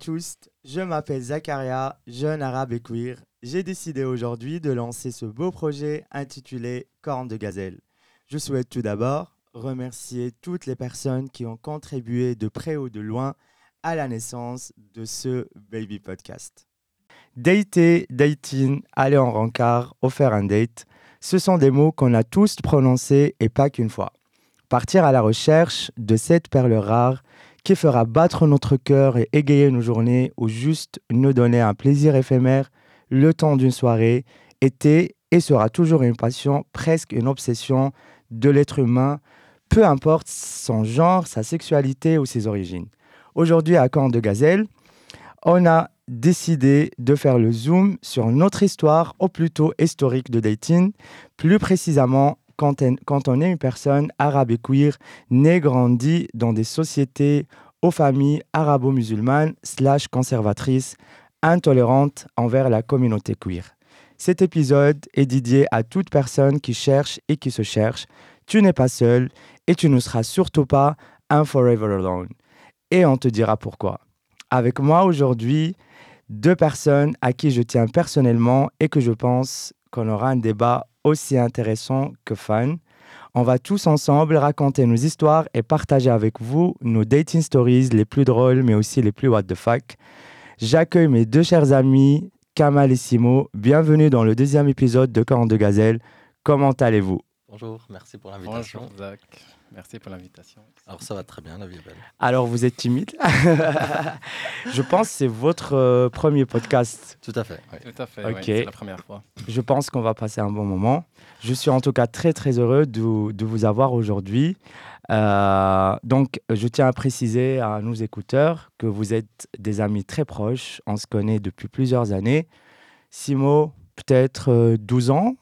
tous, je m'appelle Zakaria, jeune arabe et queer. J'ai décidé aujourd'hui de lancer ce beau projet intitulé Corne de gazelle. Je souhaite tout d'abord remercier toutes les personnes qui ont contribué de près ou de loin à la naissance de ce baby podcast. Dater, dating, aller en rencard, offrir un date, ce sont des mots qu'on a tous prononcés et pas qu'une fois. Partir à la recherche de cette perle rare qui fera battre notre cœur et égayer nos journées ou juste nous donner un plaisir éphémère le temps d'une soirée était et sera toujours une passion, presque une obsession de l'être humain, peu importe son genre, sa sexualité ou ses origines. Aujourd'hui à Camp de Gazelle, on a décidé de faire le zoom sur notre histoire, ou plutôt historique de dating, plus précisément quand, on est une personne arabe et queer, née, grandie dans des sociétés aux familles arabo-musulmanes slash conservatrices, intolérantes envers la communauté queer. Cet épisode est dédié à toute personne qui cherche et qui se cherche. Tu n'es pas seul et tu ne seras surtout pas un forever alone. Et on te dira pourquoi. Avec moi aujourd'hui, deux personnes à qui je tiens personnellement et que je pense qu'on aura un débat aussi intéressant que fun. On va tous ensemble raconter nos histoires et partager avec vous nos dating stories les plus drôles, mais aussi les plus what the fuck. J'accueille mes deux chers amis, Kamal et Simo. Bienvenue dans le deuxième épisode de Camp de Gazelle. Comment allez-vous? Bonjour, merci pour l'invitation. Bonjour Zach. Merci pour l'invitation. Alors ça va très bien, la vie est belle. Alors vous êtes timide Je pense que c'est votre euh, premier podcast. Tout à fait. Tout à fait, c'est la première fois. Je pense qu'on va passer un bon moment. Je suis en tout cas très très heureux de, de vous avoir aujourd'hui. Euh, donc je tiens à préciser à nos écouteurs que vous êtes des amis très proches. On se connaît depuis plusieurs années. Simo, peut-être 12 euh, ans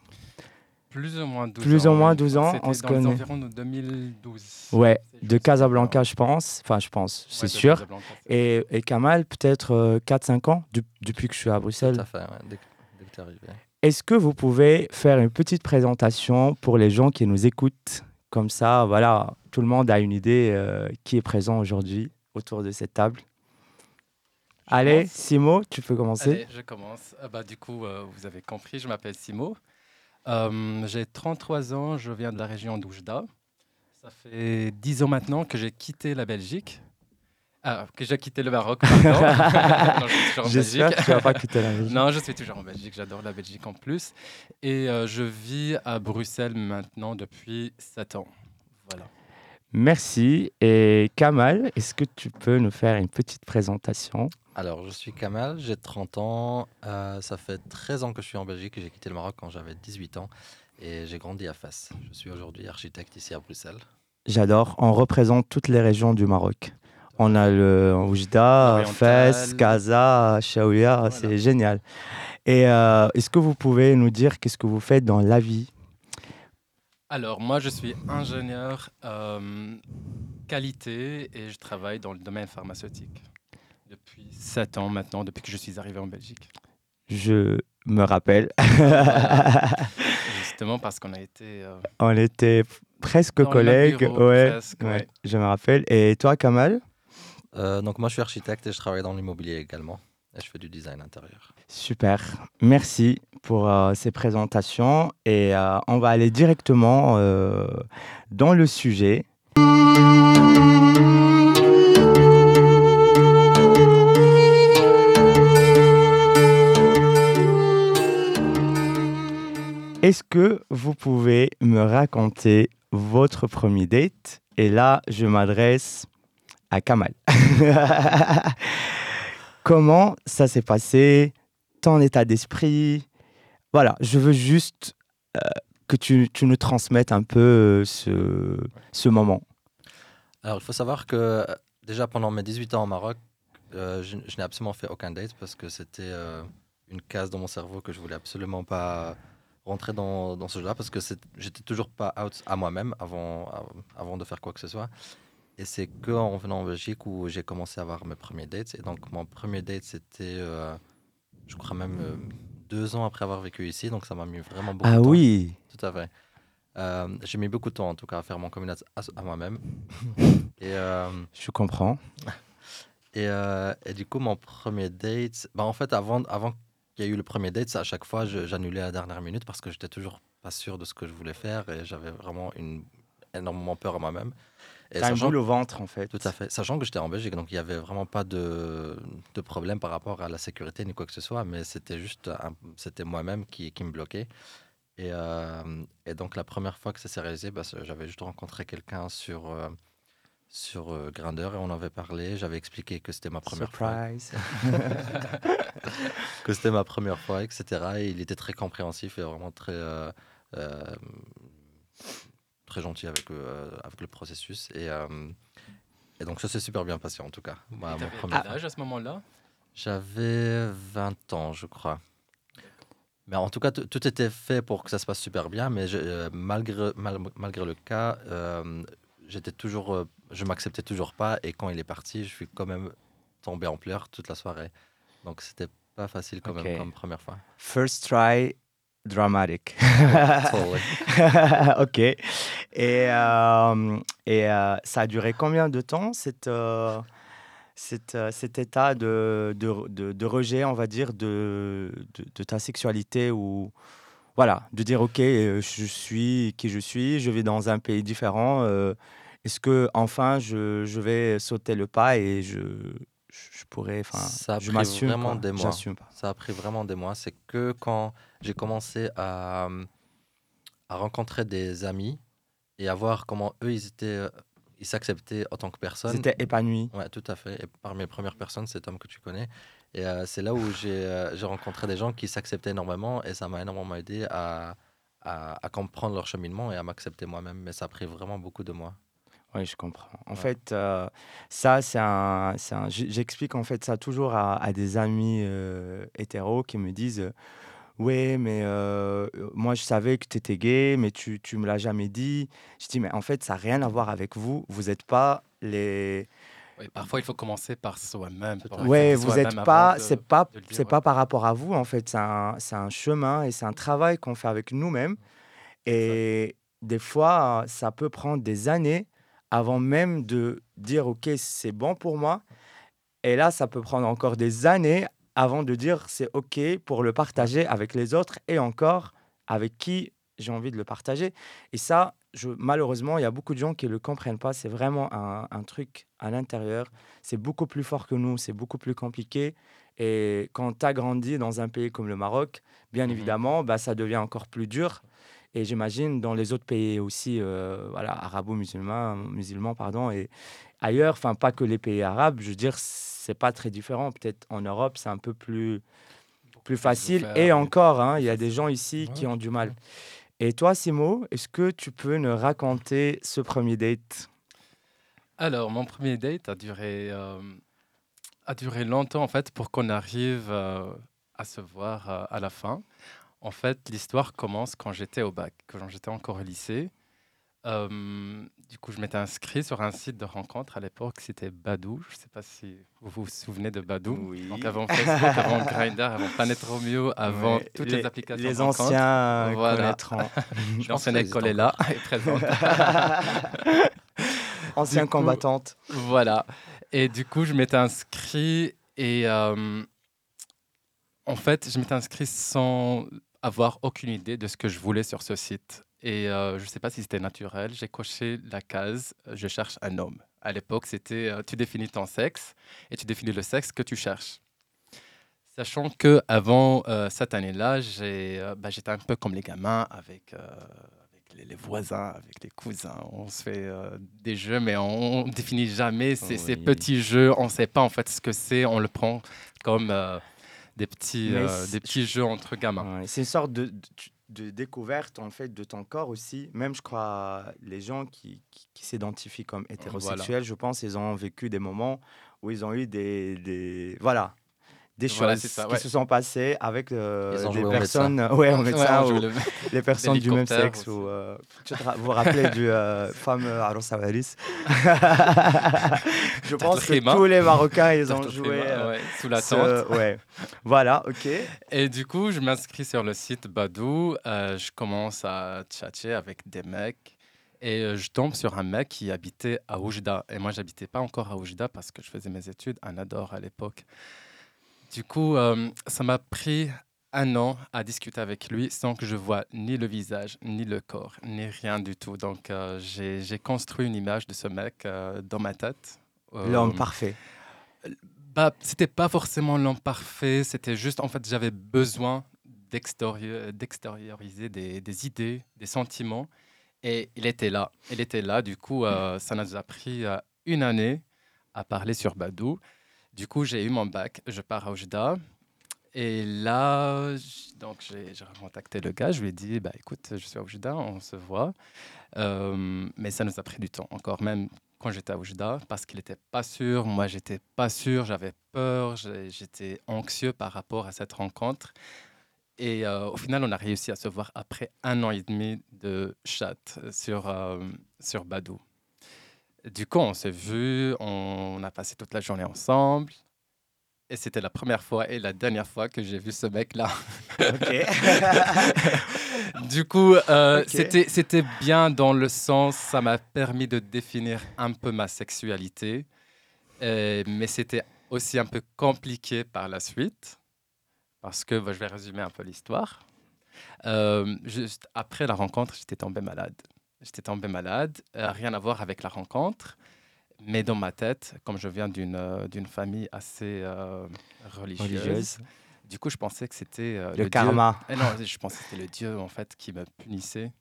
plus ou moins 12 Plus ans. ou moins 12 ans, on se connaît. environ de 2012. Ouais, de Casablanca, je pense. Enfin, je pense, c'est sûr. Et, et, Kamal, peut-être 4-5 euh, ans depuis que je suis à Bruxelles. Tout à fait, dès, que, tu es arrivé. Est-ce que vous pouvez faire une petite présentation pour les gens qui nous écoutent? Comme ça, voilà, tout le monde a une idée euh, qui est présent aujourd'hui autour de cette table. Allez, Simo, tu peux commencer. Allez, je commence. Ah bah, du coup, euh, vous avez compris, je m'appelle Simo. Euh, j'ai 33 ans, je viens de la région d'Oujda. Ça fait 10 ans maintenant que j'ai quitté la Belgique. Ah, que j'ai quitté le Maroc, pardon. J'espère que tu n'as pas quitté la Belgique. Non, je suis toujours en Belgique. J'adore la Belgique en plus. Et euh, je vis à Bruxelles maintenant depuis 7 ans. Voilà. Merci. Et Kamal, est-ce que tu peux nous faire une petite présentation? Alors, je suis Kamal, j'ai 30 ans. Euh, ça fait 13 ans que je suis en Belgique et j'ai quitté le Maroc quand j'avais 18 ans. Et j'ai grandi à Fès. Je suis aujourd'hui architecte ici à Bruxelles. J'adore. On représente toutes les régions du Maroc. On a le Oujda, Fès, Casa, Chaouia. C'est génial. Et euh, est-ce que vous pouvez nous dire qu'est-ce que vous faites dans la vie? Alors, moi, je suis ingénieur euh, qualité et je travaille dans le domaine pharmaceutique depuis 7 ans maintenant, depuis que je suis arrivé en Belgique. Je me rappelle. Justement parce qu'on a été... Euh, On était presque collègues. ouais, je me rappelle. Et toi, Kamal? Euh, Donc moi, je suis architecte et je travaille dans l'immobilier également. Je fais du design intérieur. Super. Merci pour euh, ces présentations. Et on va aller directement dans le sujet. Est-ce que vous pouvez me raconter votre premier date? Et là, je m'adresse à Kamal. Comment ça s'est passé Ton état d'esprit Voilà, je veux juste euh, que tu, nous transmettes un peu euh, ce, ce moment. Alors, il faut savoir que déjà pendant mes 18 ans au Maroc, euh, je, n'ai absolument fait aucun date parce que c'était une case dans mon cerveau que je voulais absolument pas rentrer dans, dans ce jeu-là parce que j'étais toujours pas out à moi-même avant, avant de faire quoi que ce soit. Et c'est qu'en venant en Belgique où j'ai commencé à avoir mes premiers dates. Et donc, mon premier date, c'était, euh, je crois même euh, deux ans après avoir vécu ici. Donc, ça m'a mis vraiment beaucoup ah de temps. Ah oui Tout à fait. Euh, j'ai mis beaucoup de temps, en tout cas, à faire mon communauté à, moi-même. et, je comprends. Et, et du coup, mon premier date, bah, en fait, avant, avant qu'il y ait eu le premier date, à chaque fois, j'annulais à la dernière minute parce que j'étais toujours pas sûr de ce que je voulais faire et j'avais vraiment une, énormément peur à moi-même. Et T'as un boule au ventre, en fait. tout à fait. Sachant que j'étais en Belgique, donc il n'y avait vraiment pas de, de problème par rapport à la sécurité ni quoi que ce soit, mais c'était juste, un- c'était moi-même qui, qui me bloquait. Et, euh, et donc la première fois que ça s'est réalisé, bah, j'avais juste rencontré quelqu'un sur, euh, sur euh, Grindr et on en avait parlé. J'avais expliqué que c'était ma première fois, Surprise. que c'était ma première fois, etc. Et il était très compréhensif et vraiment très, euh, très gentil avec, euh, avec le processus. Et, euh, et donc ça s'est super bien passé en tout cas. Ma- mon premier- âge à ce moment-là? J'avais 20 ans, je crois. Mais en tout cas, tout était fait pour que ça se passe super bien, mais je- euh, malgré, mal- malgré le cas, euh, j'étais toujours, euh, je m'acceptais toujours pas. Et quand il est parti, je suis quand même tombé en pleurs toute la soirée. Donc c'était pas facile quand même comme première fois. First try, dramatic. Totally. ok. Et, euh, et euh, ça a duré combien de temps, cette, euh, cette, euh, cet état de, de, de- de rejet, on va dire, de, de, ta sexualité ou voilà, de dire, ok, je suis qui je suis, je vis dans un pays différent. Est-ce que enfin je, je vais sauter le pas et je, je pourrais, enfin, Ça a je pris m'assume, vraiment quoi. des mois. Pas. Ça a pris vraiment des mois. C'est que quand j'ai commencé à, à rencontrer des amis et à voir comment eux, ils étaient, euh, ils s'acceptaient en tant que personne. C'était épanoui. Ouais, tout à fait. Et par mes premières personnes, cet homme que tu connais. Et euh, c'est là où j'ai euh, j'ai rencontré des gens qui s'acceptaient énormément et ça m'a énormément aidé à, à, à comprendre leur cheminement et à m'accepter moi-même. Mais ça a pris vraiment beaucoup de mois. Oui, je comprends. En Ouais. fait, euh, ça, c'est un, c'est un- J'explique en fait ça toujours à, à des amis euh, hétéros qui me disent euh, Ouais, mais euh, moi je savais que tu étais gay, mais tu, tu me l'as jamais dit. Je dis Mais en fait, ça n'a rien à voir avec vous. Vous n'êtes pas les. Oui, Parfois, il faut commencer par soi-même. accepter vous soi-même êtes avant pas. C'est pas, c'est ouais. pas par rapport à vous. En fait, c'est un, c'est un chemin et c'est un travail qu'on fait avec nous-mêmes. Et des fois, ça peut prendre des années avant même de dire ok c'est bon pour moi. Et là, ça peut prendre encore des années avant de dire c'est ok pour le partager avec les autres et encore avec qui j'ai envie de le partager. Et ça, je, malheureusement, il y a beaucoup de gens qui ne le comprennent pas. C'est vraiment un, un truc à l'intérieur. C'est beaucoup plus fort que nous, c'est beaucoup plus compliqué. Et quand tu as grandi dans un pays comme le Maroc, bien Mhm. évidemment, bah, ça devient encore plus dur. Et j'imagine dans les autres pays aussi, euh, voilà, arabo-musulmans, musulmans, pardon, et ailleurs, enfin pas que les pays arabes, je veux dire, c'est pas très différent. Peut-être en Europe, c'est un peu plus, plus facile. faire, Et encore, hein, il y a des gens ici Ouais, qui ont du mal. Et toi, Simo, est-ce que tu peux nous raconter ce premier date? Alors, mon premier date a duré, euh, a duré longtemps, en fait, pour qu'on arrive euh, à se voir euh, à la fin. En fait, l'histoire commence quand j'étais au bac, quand j'étais encore au lycée. Euh, du coup, je m'étais inscrit sur un site de rencontre à l'époque, c'était Badou. Je ne sais pas si vous vous souvenez de Badou. Oui. Donc, avant Facebook, avant Grindr, avant Planet Romeo, avant toutes les, applications Les de rencontre. anciens Voilà. connaîtront. Je ça école est existe là, est présente. Ancienne combattante. Voilà. Et du coup, je m'étais inscrit et euh, en fait, je m'étais inscrit sans avoir aucune idée de ce que je voulais sur ce site. Et euh, je ne sais pas si c'était naturel. J'ai coché la case euh, Je cherche un homme. À l'époque, c'était euh, tu définis ton sexe et tu définis le sexe que tu cherches. Sachant que avant euh, cette année-là, bah, j'étais un peu comme les gamins avec, avec les, les voisins, avec les cousins. On se fait des jeux, mais on ne définit jamais ces, ces Oui. petits jeux. On ne sait pas en fait ce que c'est. On le prend comme des, petits, euh, des petits jeux entre gamins. Ouais, c'est une sorte de, de, de découverte en fait de ton corps aussi. Même je crois les gens qui, qui, qui s'identifient comme hétérosexuels, je pense, ils ont vécu des moments où ils ont eu des, des voilà des Voilà, choses ça, qui ouais. se sont passées avec euh, des personnes, ouais, au Ouais, médecin, on joue ou le- les personnes du même sexe. aussi. Ou, euh, tu te ra- vous vous rappelez du euh, fameux Aros Awaris Je pense que tous les Marocains, ils ont joué. euh, ouais, sous la ce- tente. ouais. Voilà, ok. Et du coup, je m'inscris sur le site Badou. euh, je commence à tchatcher avec des mecs. Et je tombe sur un mec qui habitait à Oujda. Et moi, j'habitais pas encore à Oujda parce que je faisais mes études à Nador à l'époque. Du coup, euh, ça m'a pris un an à discuter avec lui sans que je vois ni le visage, ni le corps, ni rien du tout. Donc, euh, j'ai construit une image de ce mec euh, dans ma tête. L'homme parfait. bah, c'était pas forcément l'homme parfait, c'était juste, en fait, j'avais besoin d'extérioriser des, des idées, des sentiments. Et il était là. Il était là. Du coup, ça nous a pris une année à parler sur Badou. Du coup, j'ai eu mon bac. Je pars à Oujda. Et là, donc j'ai contacté le gars. Je lui ai dit, bah, écoute, je suis à Oujda, on se voit. Euh, mais ça nous a pris du temps, encore même quand j'étais à Oujda, parce qu'il n'était pas sûr. Moi, j'étais pas sûr. J'avais peur. J'étais anxieux par rapport à cette rencontre. Et euh, au final, on a réussi à se voir après un an et demi de chat sur, euh, sur Badou. Du coup, on s'est vus, on a passé toute la journée ensemble. Et c'était la première fois et la dernière fois que j'ai vu ce mec-là. Du coup, euh, c'était, bien dans le sens, ça m'a permis de définir un peu ma sexualité. Mais c'était aussi un peu compliqué par la suite. Parce que, bah, je vais résumer un peu l'histoire. Euh, juste après la rencontre, j'étais tombé malade. J'étais tombé malade, euh, rien à voir avec la rencontre. Mais dans ma tête, comme je viens d'une, euh, d'une famille assez euh, religieuse, Religieuse. du coup, je pensais que c'était euh, Le Dieu- karma. eh non, je pensais que c'était le Dieu en fait qui me punissait.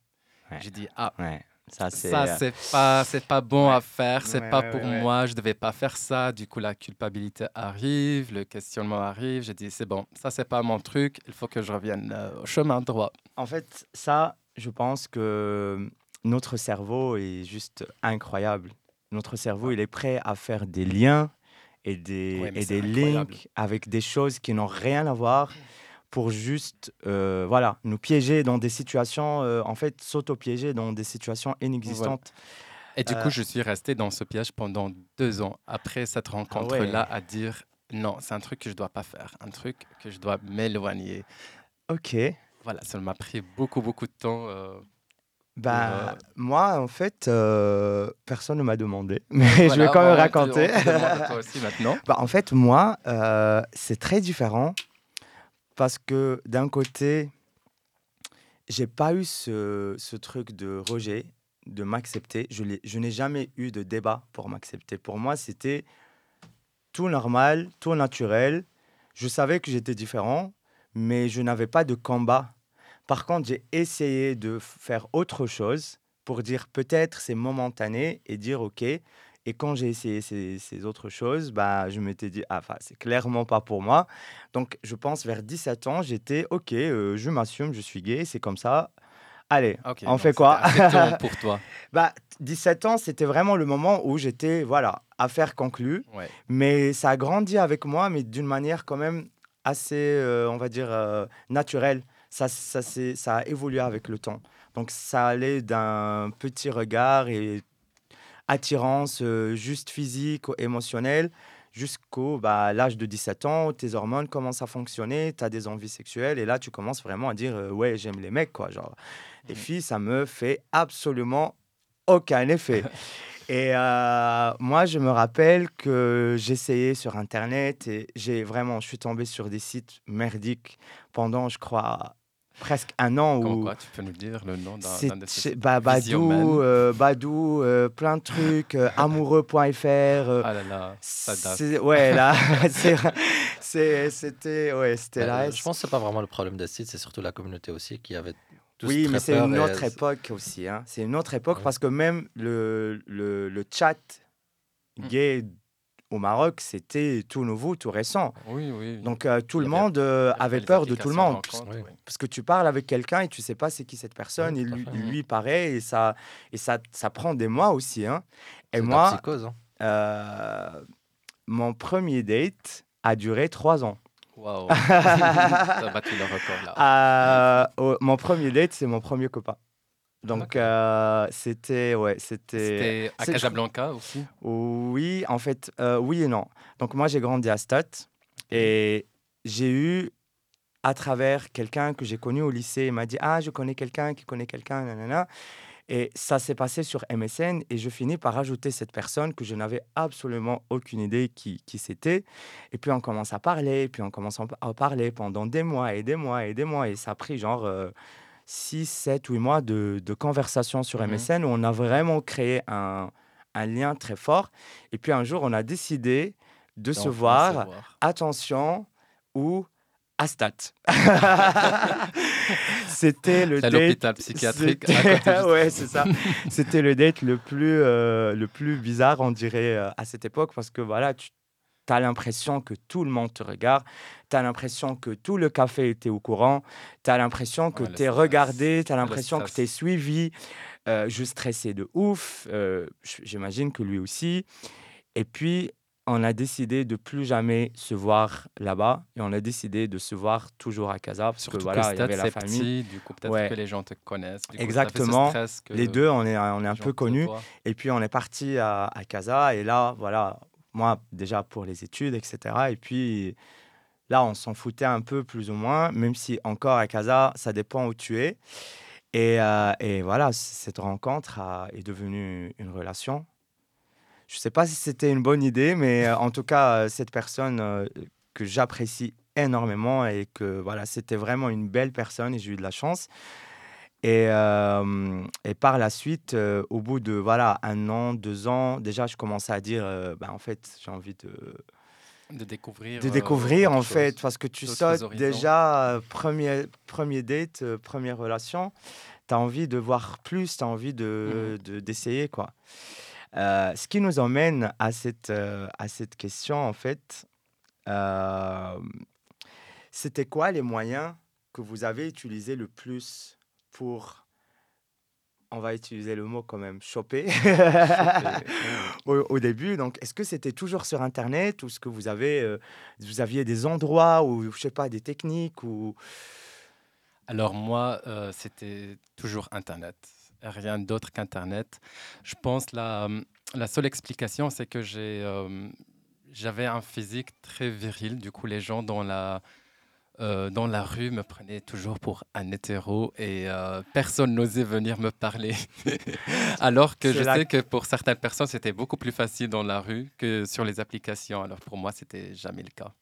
Ouais. J'ai dit ah Ouais. Ça, c'est. ça c'est pas c'est pas bon Ouais. à faire, c'est Ouais, pas ouais, pour ouais, ouais. moi, je devais pas faire ça. Du coup la culpabilité arrive, le questionnement arrive. J'ai dit c'est bon, ça c'est pas mon truc, il faut que je revienne euh, au chemin droit. En fait, ça, je pense que notre cerveau est juste incroyable. Notre cerveau, il est prêt à faire des liens et des, Ouais, et des links avec des choses qui n'ont rien à voir pour juste euh, voilà, nous piéger dans des situations, euh, en fait, s'auto-piéger dans des situations inexistantes. Et du Euh, coup je suis resté dans ce piège pendant deux ans après cette rencontre là ouais. à dire non c'est un truc que je dois pas faire, un truc que je dois m'éloigner. Ok. Voilà, ça m'a pris beaucoup beaucoup de temps. euh, Bah, euh, moi, en fait, euh, personne ne m'a demandé, mais je vais quand même raconter. on toi aussi maintenant. Bah, en fait, moi, euh, c'est très différent parce que d'un côté, j'ai pas eu ce, ce truc de rejet, de m'accepter. Je, je n'ai jamais eu de débat pour m'accepter. Pour moi, c'était tout normal, tout naturel. Je savais que j'étais différent, mais je n'avais pas de combat. Par contre, j'ai essayé de faire autre chose pour dire peut-être c'est momentané et dire ok. Et quand j'ai essayé ces, ces autres choses, bah, je m'étais dit, ah, enfin, c'est clairement pas pour moi. Donc, je pense vers 17 ans, j'étais, ok, euh, je m'assume, je suis gay, c'est comme ça. Allez, Ok, on fait quoi? pour toi. bah, 17 ans, c'était vraiment le moment où j'étais, voilà, affaire conclue. Ouais. Mais ça a grandi avec moi, mais d'une manière quand même assez, euh, on va dire, euh, naturelle. Ça, ça, ça a évolué avec le temps. Donc, ça allait d'un petit regard et attirance euh, juste physique ou émotionnelle jusqu'au bah, l'âge de 17 ans, où tes hormones commencent à fonctionner, tu as des envies sexuelles, et là, tu commences vraiment à dire, euh, ouais, j'aime les mecs, quoi. Genre, les filles, ça me fait absolument aucun effet. Et euh, moi, je me rappelle que j'essayais sur Internet et j'ai vraiment, je suis tombé sur des sites merdiques pendant, je crois, presque un an. Comme où quoi, tu peux nous dire le nom d'un de bah. Badou, euh, Badou euh, plein de trucs, euh, amoureux.fr. Ah là là, ça date. ouais, là, c'était ouais, c'était Mais, là. je pense que c'est pas vraiment le problème des sites, c'est surtout la communauté aussi qui avait Oui, mais c'est une et- autre époque aussi. Hein. C'est une autre époque Ouais. parce que même le, le, le chat gay au Maroc, c'était tout nouveau, tout récent. Oui, oui. Donc euh, tout Il le monde euh, avait peur de tout le monde. Oui. Parce que tu parles avec quelqu'un et tu sais pas c'est qui cette personne. Oui, et tout lui, fait. lui et ça, et ça, ça prend des mois aussi. Hein. Et moi, psychose, hein. euh, mon premier date a duré trois ans. Waouh. T'as battu le record là. Euh, oh, mon premier date, c'est mon premier copain. Donc, euh, c'était. Ouais, c'était. À Casablanca aussi? Oui, en fait, euh, oui et non. Donc, moi, j'ai grandi à Stade et j'ai eu, à travers quelqu'un que j'ai connu au lycée, il m'a dit Ah, je connais quelqu'un qui connaît quelqu'un, nanana. Et ça s'est passé sur MSN et je finis par ajouter cette personne que je n'avais absolument aucune idée qui, qui c'était. Et puis on commence à parler, et puis on commence à parler pendant des mois et des mois et des mois. Et ça a pris genre 6, 7, 8 mois de, de conversation sur MSN mmh où on a vraiment créé un, un, lien très fort. Et puis un jour, on a décidé de se voir, attention, ou à Stat. C'était le date. l'hôpital psychiatrique. ouais, c'est ça. C'était le date le plus, euh, le plus bizarre, on dirait, euh, à cette époque, parce que voilà, tu as l'impression que tout le monde te regarde, tu as l'impression que tout le café était au courant, tu as l'impression que tu es regardé, tu as l'impression que tu es suivi. Euh, je stressais de ouf, j'imagine que lui aussi. Et puis, on a décidé de plus jamais se voir là-bas et on a décidé de se voir toujours à Casa parce que voilà, il y avait la famille. du coup, peut-être que les gens te connaissent. Exactement. les deux, on est, on est un peu connus. Et puis, on est parti à, à, Casa et là, voilà, moi, déjà pour les études, etc. Et puis, là, on s'en foutait un peu, plus ou moins, même si encore à Casa, ça dépend où tu es. Et, euh, et voilà, cette rencontre est devenue une relation je ne sais pas si c'était une bonne idée, mais euh, en tout cas, euh, cette personne que j'apprécie énormément et que voilà, c'était vraiment une belle personne et j'ai eu de la chance. Et, et par la suite, au bout de voilà un an, deux ans, déjà, je commençais à dire, bah, en fait, j'ai envie de de découvrir. De découvrir, en fait, parce que tu sautes déjà, premier, premier date, première relation, tu as envie de voir plus, tu as envie d'essayer, de, d'essayer quoi. Euh, ce qui nous emmène à cette, euh, à cette question, en fait, euh, c'était quoi les moyens que vous avez utilisés le plus pour, on va utiliser le mot quand même, choper, au, début. Donc, est-ce que c'était toujours sur Internet ou est-ce que vous, avez, vous aviez des endroits ou, je sais pas, des techniques ou... Alors moi, c'était toujours Internet rien d'autre qu'Internet. Je pense la, euh, la seule explication, c'est que j'ai, euh, j'avais un physique très viril. Du coup, les gens dans la, euh, dans la rue me prenaient toujours pour un hétéro et personne n'osait venir me parler. Alors que je sais que pour certaines personnes, c'était beaucoup plus facile dans la rue que sur les applications. Alors pour moi, c'était jamais le cas.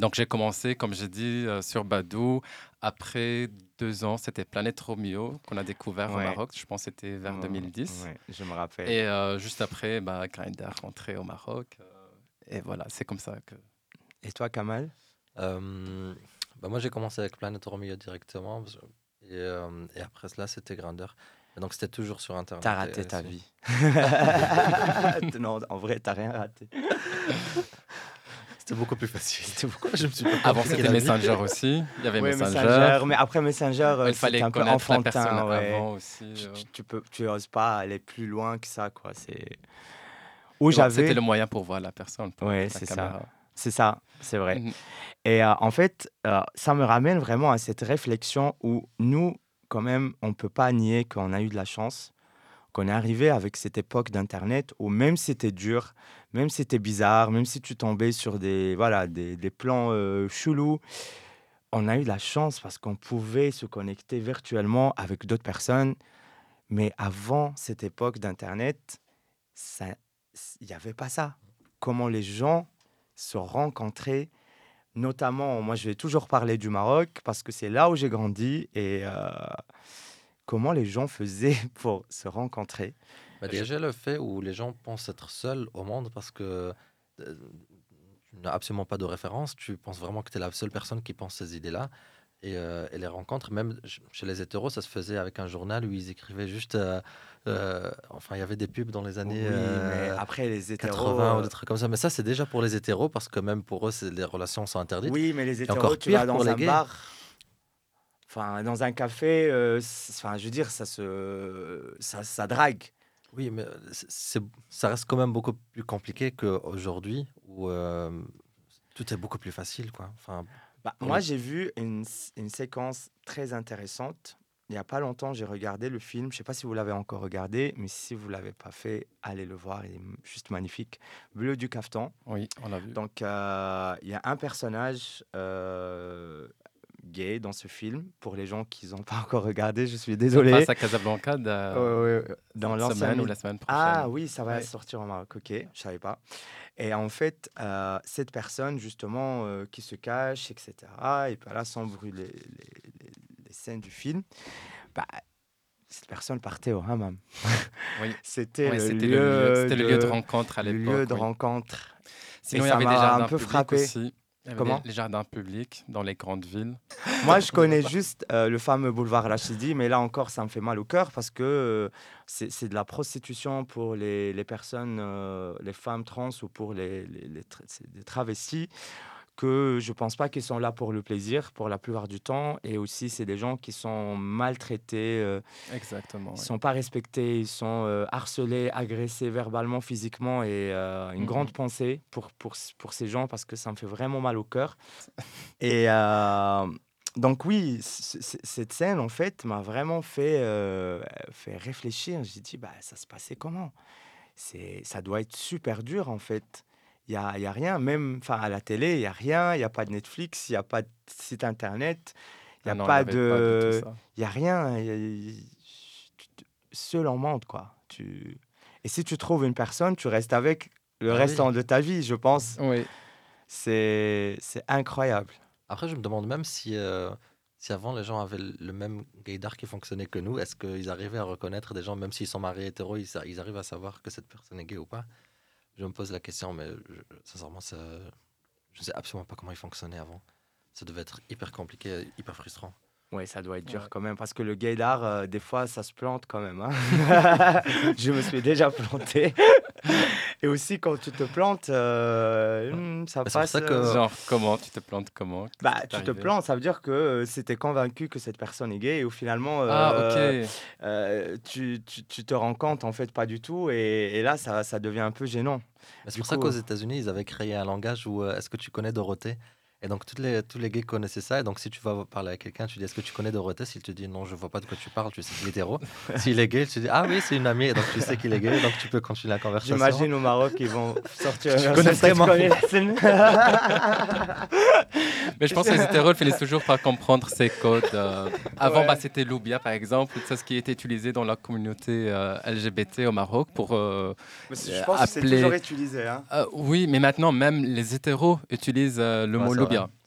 Donc j'ai commencé, comme j'ai dit, euh, sur Badou. Après deux ans, c'était Planète Romeo qu'on a découvert au Maroc. Je pense que c'était vers 2010. je me rappelle. Et euh, juste après, bah, Grindr rentré au Maroc. Euh, et voilà, c'est comme ça que. Et toi, Kamal? Bah, Moi, j'ai commencé avec Planète Romeo directement. Et, et après cela, c'était Grindr. Donc c'était toujours sur Internet. T'as raté ta vie. non, en vrai, t'as rien raté. C'était beaucoup plus facile. Pourquoi je me suis Avant, c'était Messenger aussi. Il y avait Messenger. Mais après Messenger, il fallait un peu enfantin. Avant aussi, tu, euh. tu, peux, tu oses pas aller plus loin que ça, quoi. C'est. Où j'avais. C'était le moyen pour voir la personne. Oui, c'est ça. C'est ça, c'est vrai. Mhm. Et euh, en fait, euh, ça me ramène vraiment à cette réflexion où nous, quand même, on ne peut pas nier qu'on a eu de la chance, qu'on est arrivé avec cette époque d'Internet où même si c'était dur, même si c'était bizarre, même si tu tombais sur des, voilà, des, des plans euh, chelous, on a eu la chance parce qu'on pouvait se connecter virtuellement avec d'autres personnes. Mais avant cette époque d'Internet, il n'y avait pas ça. Comment les gens se rencontraient, notamment, moi je vais toujours parler du Maroc parce que c'est là où j'ai grandi et euh, comment les gens faisaient pour se rencontrer. Bah, déjà, le fait où les gens pensent être seuls au monde parce que euh, tu n'as absolument pas de référence, tu penses vraiment que tu es la seule personne qui pense ces idées-là. Et, euh, les rencontres, même chez les hétéros, ça se faisait avec un journal où ils écrivaient juste. Euh, enfin, il y avait des pubs dans les années après les hétéros, 80 ou des trucs comme ça. Mais ça, c'est déjà pour les hétéros parce que même pour eux, les relations sont interdites. Oui, mais les hétéros, encore tu vas dans un bar. Enfin, dans un café, enfin, je veux dire, ça se, ça, ça drague. Oui, mais ça reste quand même beaucoup plus compliqué qu'aujourd'hui où tout est beaucoup plus facile. Quoi. Enfin, bah, moi, j'ai vu une, une, séquence très intéressante. Il n'y a pas longtemps, j'ai regardé le film. Je ne sais pas si vous l'avez encore regardé, mais si vous ne l'avez pas fait, allez le voir. Il est juste magnifique. Bleu du caftan. Oui, on l'a vu. Donc, il y a un personnage, gay dans ce film. Pour les gens qui n'ont pas encore regardé, je suis désolé. passe à Casablanca de- Ouais, ouais, dans cette l'ancien semaine ou la semaine prochaine. Ah oui, ça va Ouais. sortir au Maroc, ok, je savais pas. Et en fait, euh, cette personne justement euh, qui se cache, etc., et puis là, sans brûler les, les- les scènes du film, bah, cette personne partait au hammam. Oui. C'était le, lieu le, lieu- c'était le lieu de rencontre à le l'époque. lieu de oui. rencontre. Sinon, Et il y avait des un peu frappé. aussi. Comment les, jardins publics dans les grandes villes. Moi, je connais juste euh, le fameux boulevard Rachidi, mais là encore, ça me fait mal au cœur parce que euh, c'est de la prostitution pour les, les personnes, euh, les femmes trans ou pour les, les, tra- travestis que je pense pas qu'ils sont là pour le plaisir pour la plupart du temps. Et aussi, c'est des gens qui sont maltraités, euh, Exactement. ils oui. sont pas respectés, ils sont euh, harcelés, agressés verbalement, physiquement. Et euh, une Mhm. grande pensée pour, pour, pour ces gens parce que ça me fait vraiment mal au cœur. Et donc oui, cette scène, en fait, m'a vraiment fait, fait réfléchir. J'ai dit, bah, ça se passait comment? C'est, Ça doit être super dur, en fait. Il n'y a, y a rien, même enfin, à la télé, il n'y a rien, il n'y a pas de Netflix, il n'y a pas de site internet, il n'y Ah a non, pas de... Il n'y a rien. y a- seul en monde, quoi. Tu... Et si tu trouves une personne, tu restes avec le Ah oui. restant de ta vie, je pense. Oui. C'est c'est incroyable. Après, je me demande même si, euh, si avant les gens avaient le même gaydar qui fonctionnait que nous, est-ce qu'ils arrivaient à reconnaître des gens, même s'ils sont mariés hétéros, ils, ils arrivent à savoir que cette personne est gay ou pas? Je me pose la question, mais je- sincèrement, ça, je ne sais absolument pas comment ils fonctionnaient avant. Ça devait être hyper compliqué, hyper frustrant. Oui, ça doit être dur Ouais. quand même, parce que le gaydar, euh, des fois, ça se plante quand même. hein. je me suis déjà planté. Et aussi, quand tu te plantes, euh, hmm, ça Bah, passe... ça que- euh, Genre, comment Tu te plantes comment Bah, tu te plantes, ça veut dire que euh, c'était convaincu que cette personne est gay et au finalement, Ah, tu- tu te rends compte en fait pas du tout et, et là ça, ça devient un peu gênant. Mais C'est pour ça qu'aux euh, États-Unis, ils avaient créé un langage où euh, est-ce que tu connais Dorothée? Et donc, toutes les, tous les gays connaissaient ça. Et donc, si tu vas parler à quelqu'un, tu dis est-ce que tu connais Dorothée? S'il te dit non, je vois pas de quoi tu parles, tu sais qu'il est hétéro. S'il est gay, tu dis ah oui, c'est une amie. Et donc, tu sais qu'il est gay. Donc, tu peux continuer la conversation. J'imagine au Maroc ils vont sortir Je un connais vraiment. Mais je pense que les hétéros finissent toujours par comprendre ces codes. euh. Avant, Ouais. bah, c'était l'oubia, par exemple, c'est ce qui était utilisé dans la communauté euh, LGBT au Maroc pour. euh, Mais je pense que c'est appeler- toujours utilisé. Hein. euh, oui, mais maintenant, même les hétéros utilisent euh, le Ouais, mot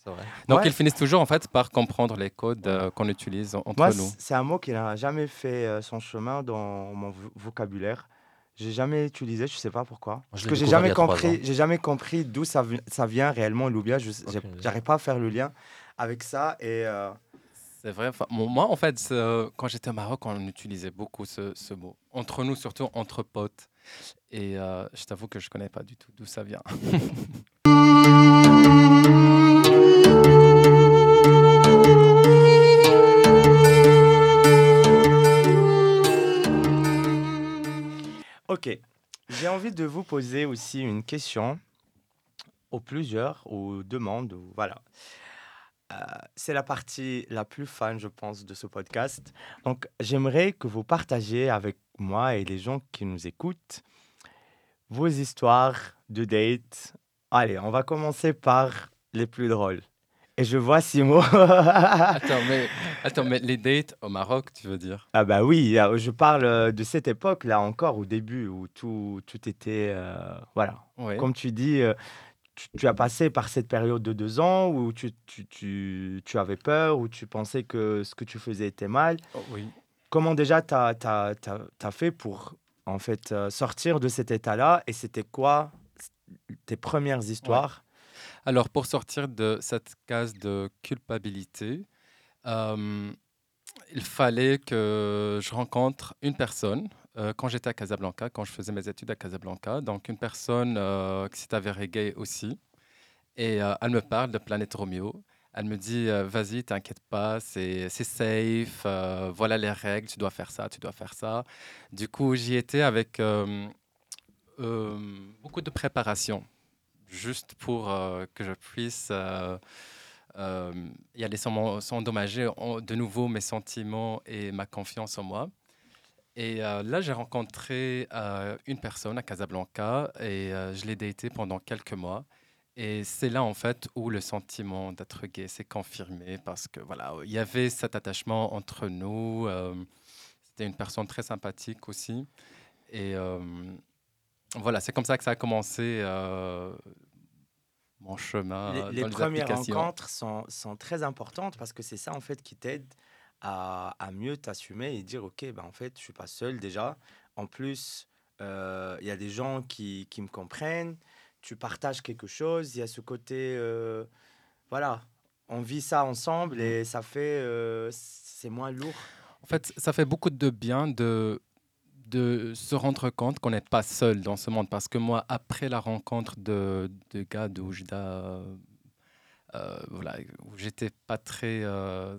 vrai. Donc, Ouais. ils finissent toujours, en fait, par comprendre les codes euh, qu'on utilise entre Moi nous. c'est un mot qui n'a jamais fait euh, son chemin dans mon vo- vocabulaire. J'ai jamais utilisé, je sais pas pourquoi. je Parce que j'ai jamais compris, ans. j'ai jamais compris d'où ça, vi- ça vient réellement l'oubia. Je j'arrive pas à faire le lien avec ça et euh, C'est vrai. Enfin, moi, en fait, quand j'étais au Maroc, on utilisait beaucoup ce, ce mot. Entre nous, surtout entre potes. Et euh, je t'avoue que je connais pas du tout d'où ça vient. Ok. J'ai envie de vous poser aussi une question, ou plusieurs, ou demandes, voilà. Euh, c'est la partie la plus fun, je pense, de ce podcast. Donc, j'aimerais que vous partagiez avec moi et les gens qui nous écoutent vos histoires de date. Allez, on va commencer par les plus drôles. Et je vois Simo. attends, mais, attends, mais les dates au Maroc, tu veux dire? Ah bah oui, euh, je parle euh, de cette époque-là encore, au début, où tout, tout était... euh, voilà. Comme tu dis, tu, tu as passé par cette période de deux ans où tu, tu, tu, tu avais peur, où tu pensais que ce que tu faisais était mal. Oh, oui. Comment déjà tu as, fait pour en fait sortir de cet état-là? Et c'était quoi tes premières histoires? Alors, pour sortir de cette case de culpabilité, euh, il fallait que je rencontre une personne euh, quand j'étais à Casablanca, quand je faisais mes études à Casablanca. Donc, une personne euh, qui s'est avérée gay aussi. Et elle me parle de Planète Romeo. Elle me dit, vas-y, t'inquiète pas, c'est safe, voilà les règles, tu dois faire ça, tu dois faire ça. Du coup, j'y étais avec beaucoup de préparation juste pour euh, que je puisse euh, euh, y aller sans, sans endommager en- de nouveau mes sentiments et ma confiance en moi. Et là, j'ai rencontré une personne à Casablanca et je l'ai daté pendant quelques mois. Et c'est là, en fait, où le sentiment d'être gay s'est confirmé parce que, voilà, il y avait cet attachement entre nous. C'était une personne très sympathique aussi. Et voilà, c'est comme ça que ça a commencé mon chemin les, dans les les premières rencontres sont, sont très importantes parce que c'est ça en fait qui t'aide à, à mieux t'assumer et dire ok ben en fait je suis pas seul déjà. En plus euh, il y a des gens qui, qui me comprennent tu partages quelque chose il y a ce côté euh, voilà on vit ça ensemble et ça fait euh, c'est moins lourd. En fait, ça fait beaucoup de bien de, de se rendre compte qu'on n'est pas seul dans ce monde. Parce que moi, après la rencontre de, de gars euh, euh, voilà, où j'étais pas très, euh,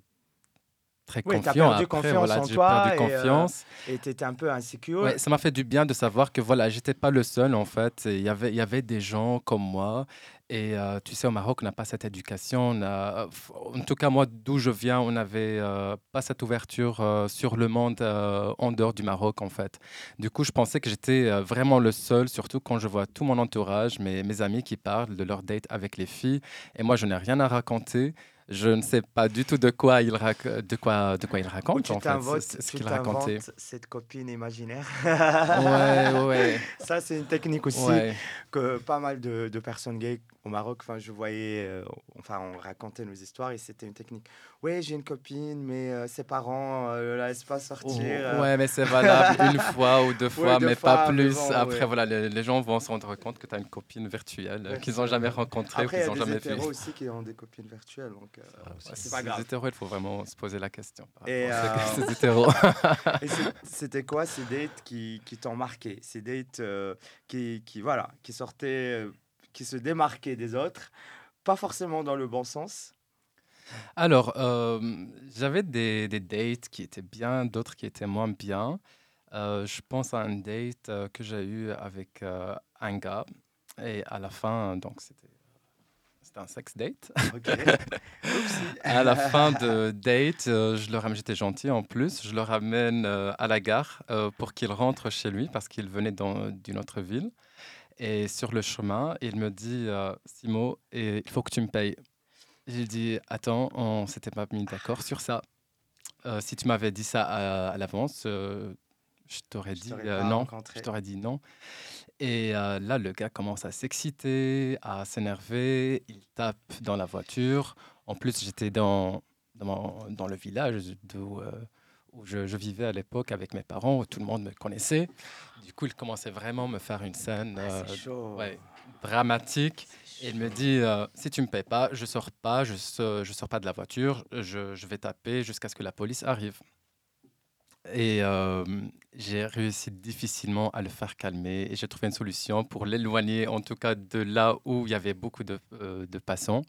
très Oui, confiant. perdu après, confiance voilà, en j'ai toi perdu et, euh, confiance. et tu étais un peu insécure Ouais, ça m'a fait du bien de savoir que voilà, j'étais pas le seul en fait. Il y avait, il y avait des gens comme moi. Et euh, tu sais, au Maroc, on n'a pas cette éducation. on a- en tout cas, moi, d'où je viens, on n'avait euh, pas cette ouverture euh, sur le monde en dehors du Maroc en fait. Du coup, je pensais que j'étais vraiment le seul, surtout quand je vois tout mon entourage, mes, mes amis qui parlent de leur date avec les filles. Et moi, je n'ai rien à raconter. Je ne sais pas du tout de quoi ils, rac- de quoi, de quoi racontent tu en fait. ce racontaient. t'inventes cette copine imaginaire ouais, ouais. ça c'est une technique aussi ouais. que pas mal de, de personnes gays au Maroc, enfin je voyais, euh, enfin on racontait nos histoires et c'était une technique. Ouais, j'ai une copine, mais euh, ses parents euh, la laissent pas sortir. euh. Ouais, mais c'est valable une fois ou deux fois, deux mais fois, pas plus. bon, Après, ouais. voilà, les, les gens vont se rendre compte que tu as une copine virtuelle Ouais, qu'ils n'ont jamais rencontrée ou il y qu'ils a n'ont des jamais fait. hétéros aussi qui ont des copines virtuelles, donc c'est pas grave. hétéros, il faut vraiment se poser la question. Et, c'était quoi ces dates qui, qui t'ont marqué? Ces dates qui, qui, voilà, qui sortaient, qui se démarquaient des autres, pas forcément dans le bon sens. Alors, euh, j'avais des, des dates qui étaient bien, d'autres qui étaient moins bien. Euh, je pense à un date euh, que j'ai eu avec un gars. Et à la fin, donc c'était un sex date. À la fin de date, je le ramène, j'étais gentil en plus, je le ramène à la gare pour qu'il rentre chez lui parce qu'il venait d'une autre ville. Et sur le chemin, il me dit euh, Simo, et il faut que tu me payes. J'ai dit Attends, on s'était pas mis d'accord sur ça. Euh, si tu m'avais dit ça à, à l'avance, euh, je t'aurais dit non. rencontré. Je t'aurais dit non. Et là, le gars commence à s'exciter, à s'énerver. Il tape dans la voiture. En plus, j'étais dans, dans, dans le village d'où, où je, je vivais à l'époque avec mes parents, où tout le monde me connaissait. Du coup, il commençait vraiment à me faire une scène Ah, euh, ouais, dramatique. Et il me dit euh, si tu me payes pas, je sors pas, je sors, je sors pas de la voiture, je, je vais taper jusqu'à ce que la police arrive. Et euh, j'ai réussi difficilement à le faire calmer et j'ai trouvé une solution pour l'éloigner, en tout cas de là où il y avait beaucoup de, euh, de passants.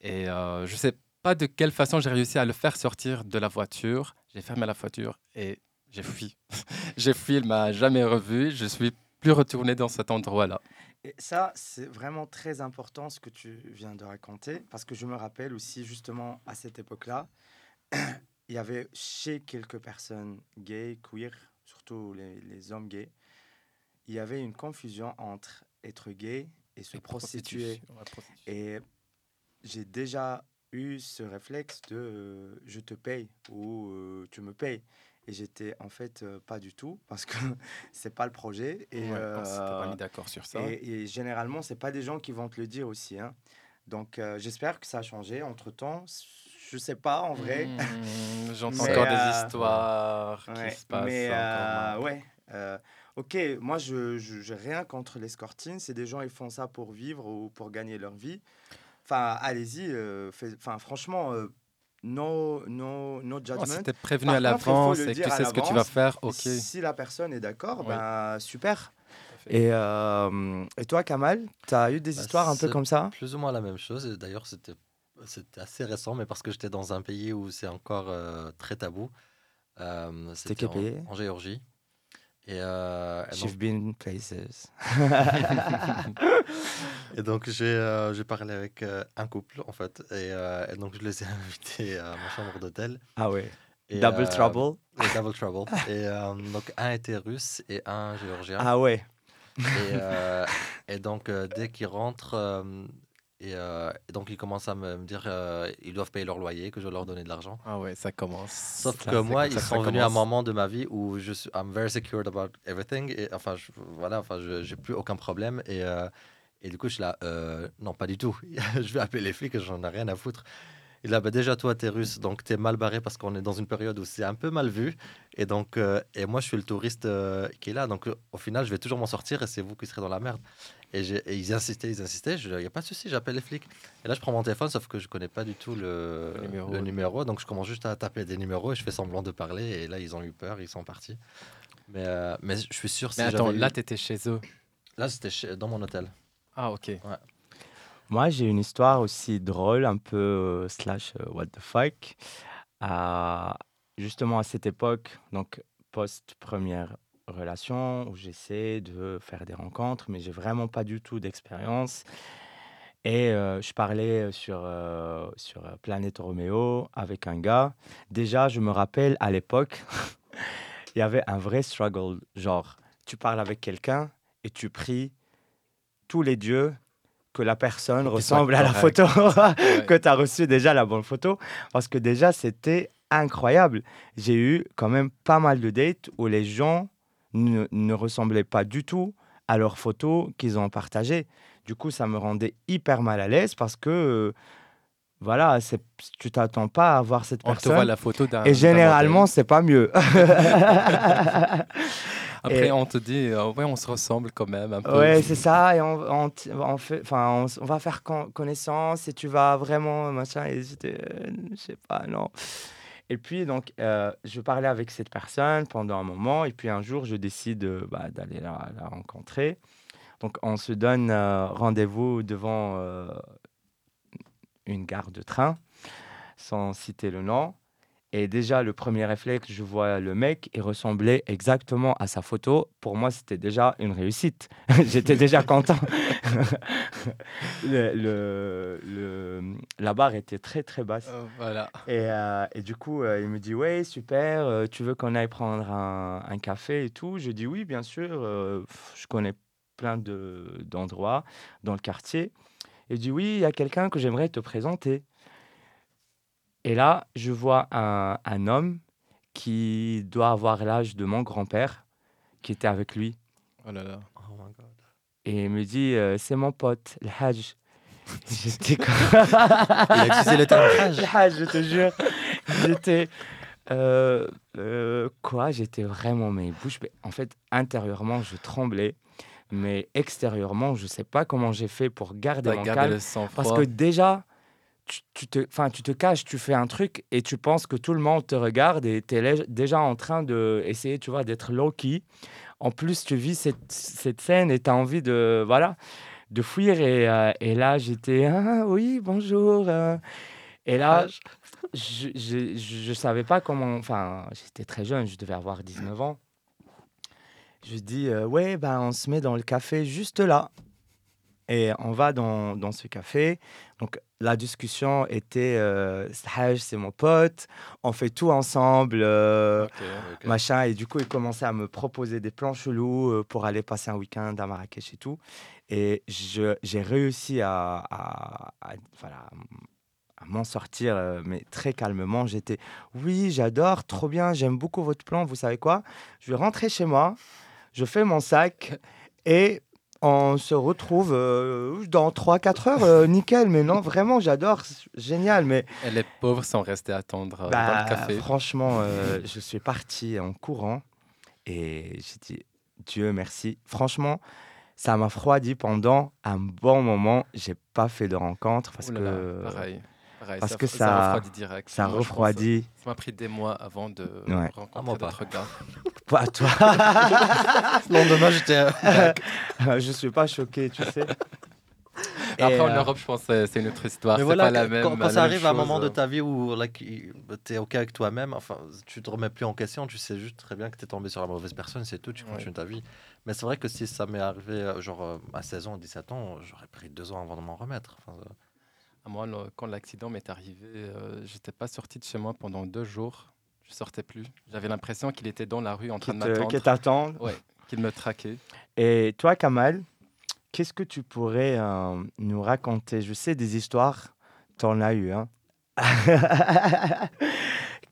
Et euh, je sais pas de quelle façon j'ai réussi à le faire sortir de la voiture. J'ai fermé la voiture et j'ai fui. j'ai fui, il m'a jamais revu. Je suis plus retourné dans cet endroit-là. Et ça, c'est vraiment très important ce que tu viens de raconter, parce que je me rappelle aussi justement à cette époque-là, il y avait chez quelques personnes gays, queer, surtout les, les hommes gays, il y avait une confusion entre être gay et se Et prostituer. Et j'ai déjà eu ce réflexe de euh, je te paye ou euh, tu me payes. Et j'étais en fait euh, pas du tout parce que c'est pas le projet. Et, Ouais, on s'était pas euh, mis d'accord sur ça. et, et généralement, c'est pas des gens qui vont te le dire aussi. hein. Donc euh, j'espère que ça a changé entre temps. Je sais pas en vrai. Mmh, J'entends Mais, encore euh, des histoires Ouais, qui se passent. mais encore euh, ouais. euh, ok, moi je je- j'ai rien contre l'escortine. C'est des gens ils font ça pour vivre ou pour gagner leur vie. Enfin, allez-y. euh, Enfin, franchement, euh, no no no Oh, judgment. C'était prévenu Par à l'avance et que tu sais ce que tu vas faire. Ok. Si la personne est d'accord, Oui. ben super. Et, euh, et toi, Kamal, tu as eu des Bah, histoires un peu comme ça? Plus ou moins la même chose. D'ailleurs, c'était c'était assez récent, mais parce que j'étais dans un pays où c'est encore euh, très tabou. Euh, C'était en Géorgie. Et, euh, et donc, been places. et donc, j'ai euh, parlé avec euh, un couple, en fait. Et, euh, et donc, je les ai invités à ma chambre d'hôtel. Ah ouais. Et, Double euh, trouble. et double trouble. Et euh, donc, un était russe et un géorgien. Ah ouais. Et, euh, donc, euh, dès qu'ils rentrent, euh, et, euh, et donc ils commencent à me, me dire euh, ils doivent payer leur loyer, que je dois leur donner de l'argent. Ah ouais, ça commence. Sauf Ça, que moi, ils sont venus à un moment de ma vie où je suis I'm very secured about everything. Et enfin, je, voilà, enfin, je j'ai plus aucun problème. Et, euh, et du coup, je suis là, euh, non, pas du tout. je vais appeler les flics, j'en ai rien à foutre. Et là, bah, déjà, toi, t'es russe, donc t'es mal barré parce qu'on est dans une période où c'est un peu mal vu. Et donc, euh, et moi, je suis le touriste euh, qui est là. Donc, euh, au final, je vais toujours m'en sortir et c'est vous qui serez dans la merde. Et, ils insistaient, ils insistaient. Il n'y a pas de souci, j'appelle les flics. Et là, je prends mon téléphone, sauf que je connais pas du tout le, Le numéro. le numéro. Donc, je commence juste à taper des numéros et je fais semblant de parler. Et là, ils ont eu peur, ils sont partis. Mais, euh, mais je suis sûr, si Mais attends, j'avais eu- là, tu étais chez eux. là c'était chez- dans mon hôtel. Ah, ok. Moi, j'ai une histoire aussi drôle, un peu slash what the fuck. À- justement, à cette époque, donc post-première relation, où j'essaie de faire des rencontres, mais j'ai vraiment pas du tout d'expérience. Et je parlais sur, sur Planète Roméo avec un gars. Déjà, je me rappelle à l'époque, il y avait un vrai struggle. Genre, tu parles avec quelqu'un et tu pries tous les dieux que la personne ressemble à la photo, que tu as reçu déjà la bonne photo. Parce que déjà, c'était incroyable. J'ai eu quand même pas mal de dates où les gens ne, ne ressemblaient pas du tout à leurs photos qu'ils ont partagées. Du coup, ça me rendait hyper mal à l'aise parce que, euh, voilà, c'est- tu t'attends pas à voir cette On te personne. voit la photo d'un. Et généralement, c'est pas mieux. Après, et- on te dit, euh, ouais, on se ressemble quand même un peu. Ouais, c'est ça. Et on, on, on fait, on, va faire con- connaissance et tu vas vraiment machin. Et j'étais, euh, je sais pas, non. Et puis donc, euh, je parlais avec cette personne pendant un moment. Et puis un jour, je décide euh, bah, d'aller la, la rencontrer. Donc, on se donne rendez-vous devant une gare de train, sans citer le nom. Et déjà, le premier réflexe, je vois le mec, il ressemblait exactement à sa photo. Pour moi, c'était déjà une réussite. J'étais déjà content. le, le- le- la barre était très, très basse. Euh, voilà. Et, euh, et du coup, euh, il me dit Ouais, super, euh, tu veux qu'on aille prendre un, un café et tout? Je dis Oui, bien sûr, je connais plein de- d'endroits dans le quartier. Il dit Oui, il y a quelqu'un que j'aimerais te présenter. Et là, je vois un, un homme qui doit avoir l'âge de mon grand-père qui était avec lui. Oh là là. Oh my God. Et il me dit euh, C'est mon pote, le Hajj. J'étais comme. Il a utilisé le terme Hajj. Le Hajj, je te jure. J'étais. euh, euh, quoi? J'étais vraiment mais bouche. En fait, intérieurement, je tremblais. Mais extérieurement, je sais pas comment j'ai fait pour garder T'as mon calme. le sang-froid. Parce que déjà, tu, tu te, enfin, tu te caches, tu fais un truc et tu penses que tout le monde te regarde et tu es déjà en train d'essayer, tu vois, d'être low-key. En plus, tu vis cette, cette scène et tu as envie de, voilà, de fuir. Et, euh, et là, j'étais, ah oui, bonjour. euh. Et là, je je savais pas comment, enfin, j'étais très jeune, je devais avoir 19 ans. Je dis, euh, ouais, ben, on se met dans le café juste là. Et on va dans, dans ce café. Donc, la discussion était euh, c'est mon pote, on fait tout ensemble, euh, machin. Et du coup, il commençait à me proposer des plans chelous euh, pour aller passer un week-end à Marrakech et tout. Et je- j'ai réussi à, à- à- voilà, à m'en sortir, euh, mais très calmement. J'étais, oui, j'adore, trop bien, j'aime beaucoup votre plan. Vous savez quoi? Je vais rentrer chez moi, je fais mon sac et on se retrouve euh, dans 3-4 heures, euh, nickel. Mais non, vraiment, j'adore, génial. Mais Et les pauvres sont restés attendre euh, dans bah, le café. franchement, je suis parti en courant et j'ai dit Dieu merci. Franchement, ça m'a refroidi pendant un bon moment. J'ai pas fait de rencontre parce là, que pareil. Parce ça, que ça ça- refroidit direct. ça Moi, pense, refroidit. Ça m'a pris des mois avant de Ouais. Ah, rencontrer pas. d'autres gars. Pas toi. Le lendemain, j'étais. euh, je suis pas choqué, tu sais. Et, Après, en euh, Europe, je pense que c'est une autre histoire. Mais c'est voilà, pas la même, quand, quand la ça même arrive à un moment de ta vie où tu es OK avec toi-même, enfin, tu te remets plus en question, tu sais juste très bien que tu es tombé sur la mauvaise personne, c'est tout, tu Ouais. continues ta vie. Mais c'est vrai que si ça m'est arrivé euh, genre à 16 ans, 17 ans, j'aurais pris deux ans avant de m'en remettre. Enfin, euh, Moi, le- quand l'accident m'est arrivé, euh, j'étais pas sorti de chez moi pendant deux jours. Je sortais plus. J'avais l'impression qu'il était dans la rue en train de te- m'attendre. qui t'attendent. Ouais, qu'il me traquait. Et toi, Kamal, qu'est-ce que tu pourrais euh, nous raconter? Je sais des histoires, tu en as eu. Hein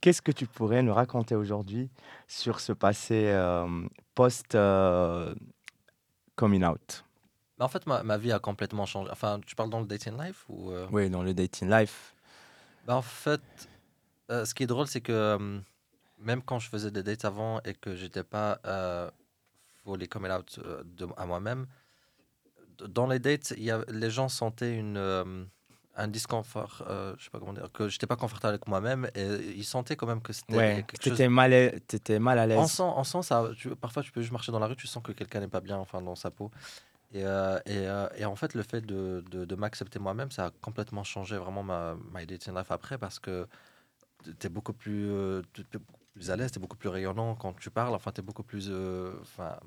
qu'est-ce que tu pourrais nous raconter aujourd'hui sur ce passé euh, post-coming out? Bah, en fait, ma, ma vie a complètement changé. Enfin, tu parles dans le dating life ou euh, Oui, dans le dating life. bah, En fait, euh, ce qui est drôle, c'est que euh, même quand je faisais des dates avant et que j'étais pas euh, fully coming out de, à moi-même, dans les dates, y a, les gens sentaient une, un disconfort, euh, je sais pas comment dire, que j'étais pas confortable avec moi-même et ils sentaient quand même que c'était Ouais, quelque tu chose étais mal, à- t'étais mal à on l'aise. sent, on sent ça. tu- parfois, tu peux juste marcher dans la rue, tu sens que quelqu'un n'est pas bien, enfin, dans sa peau. Et, euh, et, euh, et en fait, le fait de, de, de m'accepter moi-même, ça a complètement changé vraiment ma my dating life après parce que tu es beaucoup plus, euh, plus à l'aise, tu es beaucoup plus rayonnant quand tu parles, enfin, tu es beaucoup plus enfin,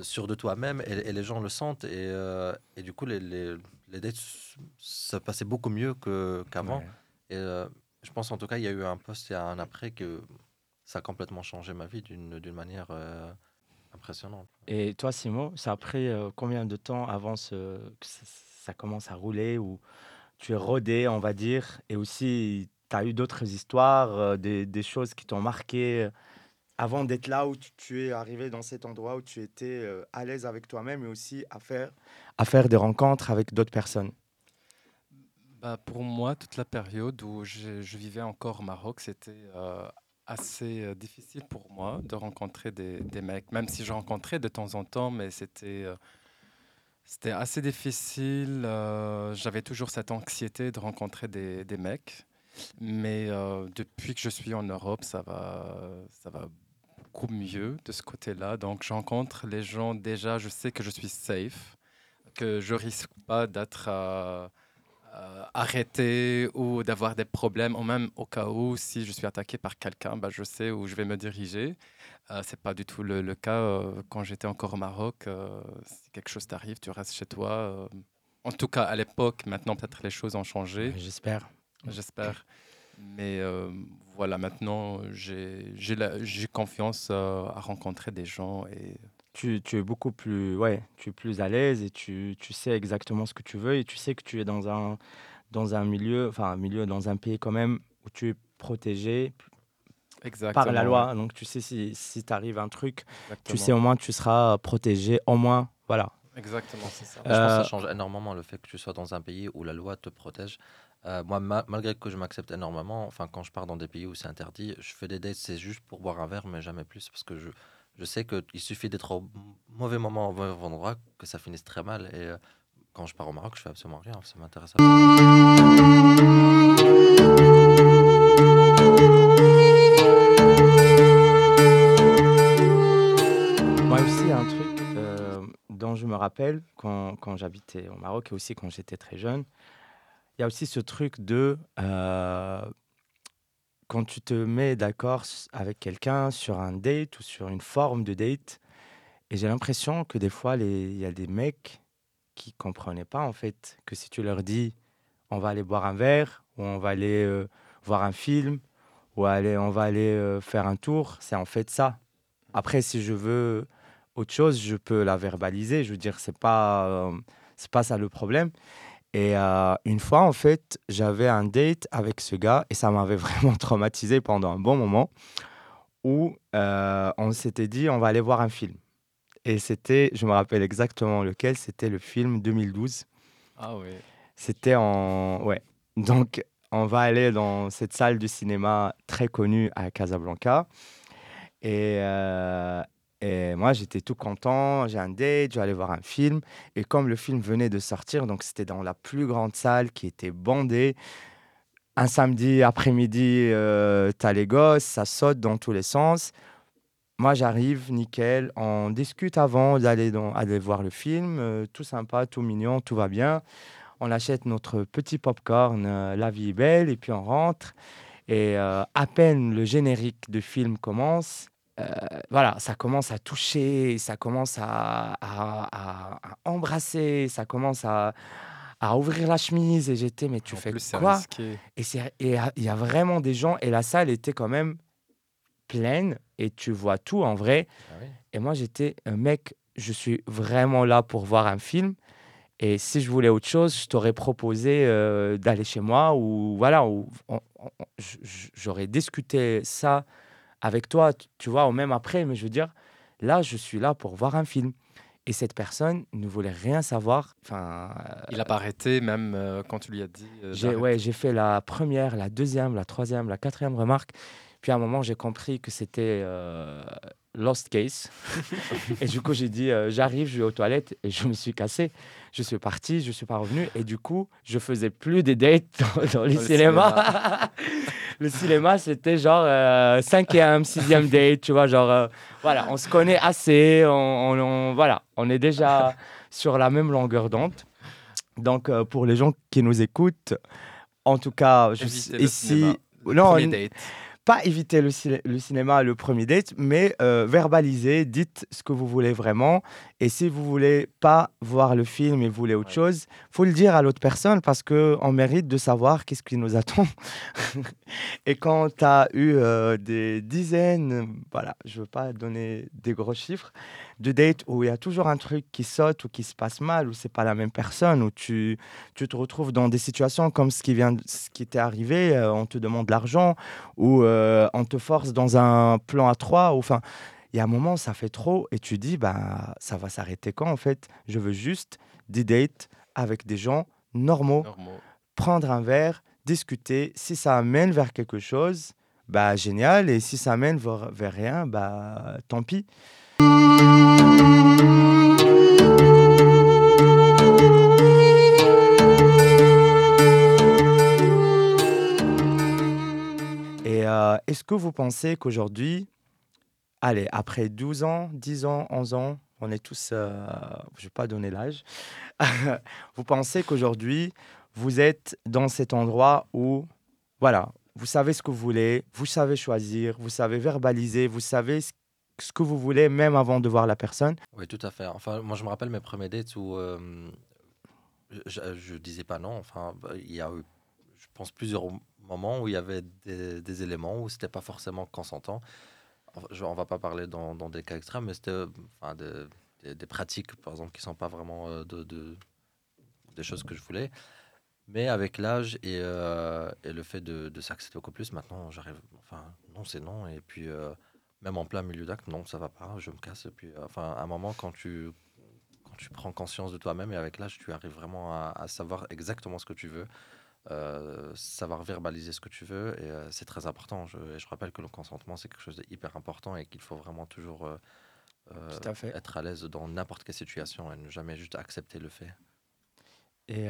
sûr de toi-même et, et les gens le sentent. Et, et du coup, les, les, les dates, ça passait beaucoup mieux qu'avant. Ouais. Et je pense en tout cas, il y a eu un post et un après que ça a complètement changé ma vie d'une d'une manière impressionnante. Et toi, Simon, ça a pris euh, combien de temps avant ce- que ça, commence à rouler ou tu es rodé, on va dire, et aussi tu as eu d'autres histoires, euh, des, des choses qui t'ont marqué euh, avant d'être là où tu, tu es arrivé dans cet endroit où tu étais euh, à l'aise avec toi-même et aussi à faire, à faire des rencontres avec d'autres personnes? Bah, pour moi, toute la période où je, je vivais encore au Maroc, c'était euh, assez euh, difficile pour moi de rencontrer des, mecs, même si je rencontrais de temps en temps, mais c'était euh, c'était assez difficile. euh, J'avais toujours cette anxiété de rencontrer des, mecs. Mais depuis que je suis en Europe, ça va, ça va beaucoup mieux de ce côté-là. Donc, je rencontre les gens déjà, je sais que je suis safe, que je risque pas d'être euh, euh, arrêté ou d'avoir des problèmes, ou même au cas où, si je suis attaqué par quelqu'un, bah, je sais où je vais me diriger. Euh, c'est pas du tout le, le cas euh, quand j'étais encore au Maroc. euh, si quelque chose t'arrive, tu restes chez toi. en tout cas, à l'époque, maintenant peut-être les choses ont changé, J'espère. j'espère. Mais voilà, maintenant j'ai confiance à rencontrer des gens et Tu, tu es beaucoup plus, ouais, tu es plus à l'aise et tu, tu sais exactement ce que tu veux et tu sais que tu es dans un, dans un milieu, enfin un milieu, dans un pays quand même où tu es protégé exactement. par la loi. Donc tu sais si, si t'arrive un truc, tu sais au moins tu seras protégé, au moins, voilà. Exactement, c'est ça. Je pense que Euh, ça change énormément le fait que tu sois dans un pays où la loi te protège. Euh, moi, ma- malgré que je m'accepte énormément, enfin, quand je pars dans des pays où c'est interdit, je fais des dates, c'est juste pour boire un verre, mais jamais plus, parce que je, je sais qu'il suffit d'être au mauvais moment, au mauvais endroit, que ça finisse très mal. Et euh, quand je pars au Maroc, je fais absolument rien, ça m'intéresse. Moi aussi, un truc euh, dont je me rappelle quand, quand j'habitais au Maroc et aussi quand j'étais très jeune, il y a aussi ce truc de euh, quand tu te mets d'accord avec quelqu'un sur un date ou sur une forme de date, et j'ai l'impression que des fois, il y a des mecs qui comprenaient pas en fait que si tu leur dis on va aller boire un verre ou on va aller euh, voir un film ou aller, on va aller euh, faire un tour, c'est en fait ça. Après, si je veux autre chose, je peux la verbaliser. Je veux dire, c'est pas, euh, pas ça le problème. Et euh, une fois, en fait, j'avais un date avec ce gars et ça m'avait vraiment traumatisé pendant un bon moment où euh, on s'était dit on va aller voir un film. Et c'était, je me rappelle exactement lequel, c'était le film 2012. Ah oui. C'était en. Ouais. Donc, on va aller dans cette salle de cinéma très connue à Casablanca. Et, euh, et moi, j'étais tout content. J'ai un date, je vais aller voir un film. Et comme le film venait de sortir, donc c'était dans la plus grande salle qui était bandée. Un samedi après-midi, euh, t'as les gosses, ça saute dans tous les sens. Moi, j'arrive, nickel. On discute avant d'aller aller voir le film. euh, tout sympa, tout mignon, tout va bien. On achète notre petit popcorn, euh, La vie est belle, et puis on rentre. Et euh, à peine le générique de film commence, euh, voilà, ça commence à toucher, ça commence à, à- à- à embrasser, ça commence à, à ouvrir la chemise. Et j'étais, mais tu En fais plus, quoi? et c'est- et il y a vraiment des gens, et la salle était quand même pleine, et tu vois tout en vrai. Ah oui. Et moi, j'étais un mec, je suis vraiment là pour voir un film. Et si je voulais autre chose, je t'aurais proposé euh, d'aller chez moi ou voilà, ou j'aurais discuté ça avec toi, tu vois, ou même après. Mais je veux dire, là, je suis là pour voir un film. Et cette personne ne voulait rien savoir. Enfin, il n'a pas arrêté même euh, quand tu lui as dit. Euh, j'ai, ouais, j'ai fait la première, la deuxième, la troisième, la quatrième remarque. Puis à un moment, j'ai compris que c'était euh, Lost Case. et du coup, j'ai dit, j'arrive, je vais aux toilettes et je me suis cassé. Je suis parti, je ne suis pas revenu. Et du coup, je faisais plus des dates dans, les cinémas. le cinéma, c'était genre euh, cinquième, sixième date, tu vois, genre, euh, voilà, on se connaît assez, on, voilà, on est déjà sur la même longueur d'onde. Donc, euh, pour les gens qui nous écoutent, en tout cas, je, ici, non, date pas éviter le, cinéma, le premier date, mais euh, verbaliser, dites ce que vous voulez vraiment. Et si vous voulez pas voir le film et vous voulez autre chose, faut le dire à l'autre personne parce qu'on mérite de savoir qu'est-ce qui nous attend. et quand tu as eu euh, des dizaines, voilà, je veux pas donner des gros chiffres, de dates où il y a toujours un truc qui saute ou qui se passe mal, ou c'est pas la même personne, où tu, tu te retrouves dans des situations comme ce qui vient, ce qui t'est arrivé, euh, on te demande de l'argent, ou euh, on te force dans un plan à trois, enfin, il y a un moment, ça fait trop, et tu dis, bah, ça va s'arrêter quand en fait? Je veux juste des dates avec des gens normaux, prendre un verre, discuter. Si ça amène vers quelque chose, bah génial, et si ça amène vers, vers rien, bah tant pis. Et euh, est-ce que vous pensez qu'aujourd'hui, allez, après 12 ans, 10 ans, 11 ans, on est tous, euh, je ne vais pas donner l'âge, vous pensez qu'aujourd'hui, vous êtes dans cet endroit où, voilà, vous savez ce que vous voulez, vous savez choisir, vous savez verbaliser, vous savez ce que vous voulez, même avant de voir la personne? Oui, tout à fait. Enfin, moi, je me rappelle mes premiers dates où euh, je, ne disais pas non. Enfin, il y a eu, je pense, plusieurs moments où il y avait des, éléments où c'était pas forcément consentant. Je, on va pas parler dans, des cas extrêmes, mais c'était enfin, des, pratiques, par exemple, qui sont pas vraiment euh, de, des choses que je voulais. Mais avec l'âge et, euh, et, le fait de, de s'accepter beaucoup plus, maintenant, j'arrive. Enfin, non, c'est non. Et puis même en plein milieu d'acte, non, ça va pas, je me casse. Et puis, euh, enfin, à un moment, quand tu, quand tu prends conscience de toi-même et avec l'âge, tu arrives vraiment à, savoir exactement ce que tu veux, euh, savoir verbaliser ce que tu veux, et euh, c'est très important. Je, je rappelle que le consentement, c'est quelque chose d'hyper important et qu'il faut vraiment toujours être à l'aise dans n'importe quelle situation et ne jamais juste accepter le fait. Et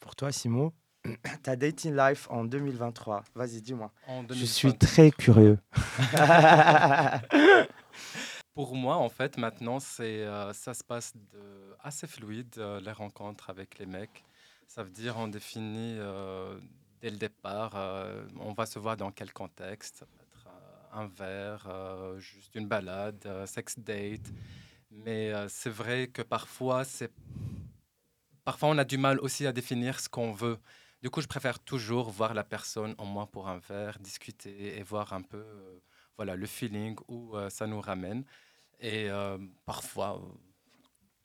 pour toi, Simon, ta dating life en 2023 Vas-y, dis-moi. Je suis très curieux. Pour moi, en fait, maintenant, c'est, euh, ça se passe de, assez fluide, euh, les rencontres avec les mecs. Ça veut dire, on définit euh, dès le départ, on va se voir dans quel contexte? Être un verre, juste une balade, sex date. Mais c'est vrai que parfois, c'est parfois on a du mal aussi à définir ce qu'on veut. Du coup, je préfère toujours voir la personne au moins pour un verre, discuter et voir un peu euh, voilà, le feeling où euh, ça nous ramène. Et euh, parfois,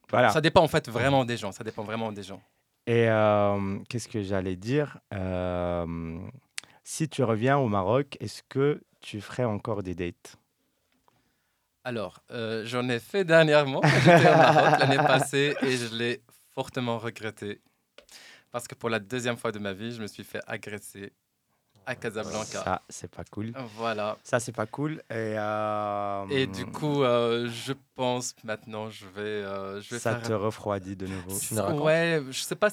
voilà. ça dépend en fait vraiment des gens. Ça dépend vraiment des gens. Et qu'est-ce que j'allais dire? Si tu reviens au Maroc, est-ce que tu ferais encore des dates? Alors, j'en ai fait dernièrement. J'étais au Maroc l'année passée et je l'ai fortement regretté parce que pour la deuxième fois de ma vie, je me suis fait agresser à Casablanca. Ça, c'est pas cool. Voilà. Ça, c'est pas cool. Et, euh, et du coup, euh, je pense maintenant, je vais. Euh, je vais ça te refroidit de nouveau. Ouais, je sais pas.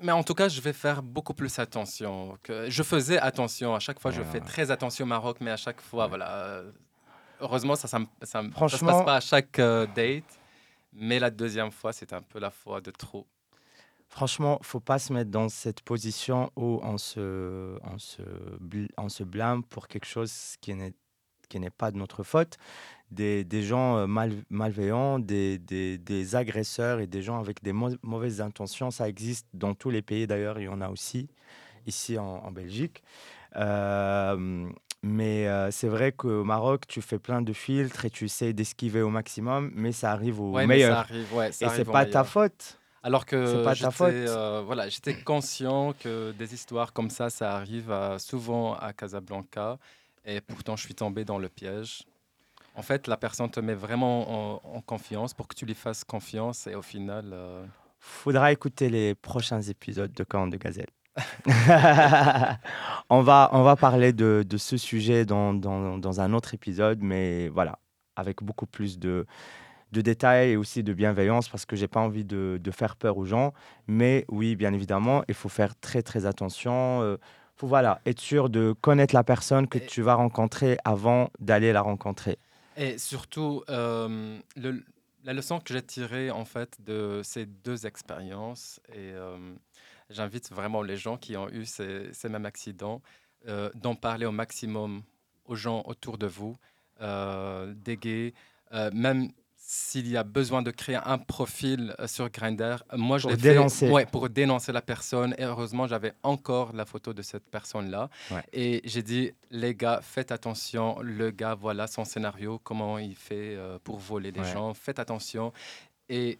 Mais en tout cas, je vais faire beaucoup plus attention. Que... Je faisais attention. À chaque fois, je fais très attention au Maroc, mais à chaque fois, voilà. Heureusement, ça ça, ça, ça, se passe pas à chaque date. Mais la deuxième fois, c'est un peu la fois de trop. Franchement, faut pas se mettre dans cette position où on se, on se, on se blâme pour quelque chose qui n'est qui n'est pas de notre faute. Des, des gens euh, mal, malveillants, des, des, des, agresseurs et des gens avec des mauvaises intentions, ça existe dans tous les pays d'ailleurs, il y en a aussi ici en, en Belgique. Euh, Mais euh, c'est vrai qu'au Maroc, tu fais plein de filtres et tu essaies d'esquiver au maximum, mais ça arrive au Ouais, mais ça meilleur. arrive, ouais, ça et c'est pas ta meilleur. faute. Alors que pas j'étais, euh, voilà, j'étais conscient que des histoires comme ça, ça arrive euh, souvent à Casablanca. Et pourtant, je suis tombé dans le piège. En fait, la personne te met vraiment en, en confiance pour que tu lui fasses confiance. Et au final, euh, Faudra écouter les prochains épisodes de Camp de Gazelle. on, va, on va parler de, de ce sujet dans, dans, dans un autre épisode, mais voilà, avec beaucoup plus de, de détails et aussi de bienveillance parce que j'ai pas envie de, de faire peur aux gens. Mais oui, bien évidemment, il faut faire très très attention. Il faut voilà, être sûr de connaître la personne que Et- tu vas rencontrer avant d'aller la rencontrer. Et surtout, euh, le- la leçon que j'ai tirée en fait de ces deux expériences, et euh, j'invite vraiment les gens qui ont eu ces, ces mêmes accidents euh, d'en parler au maximum aux gens autour de vous, euh, des gays, euh, même s'il y a besoin de créer un profil euh, sur Grindr, moi je l'ai fait dénoncer. ouais, pour dénoncer la personne. Et heureusement, j'avais encore la photo de cette personne-là. Ouais. Et j'ai dit, les gars, faites attention. Le gars, voilà son scénario, comment il fait euh, pour voler les Ouais. gens. Faites attention. Et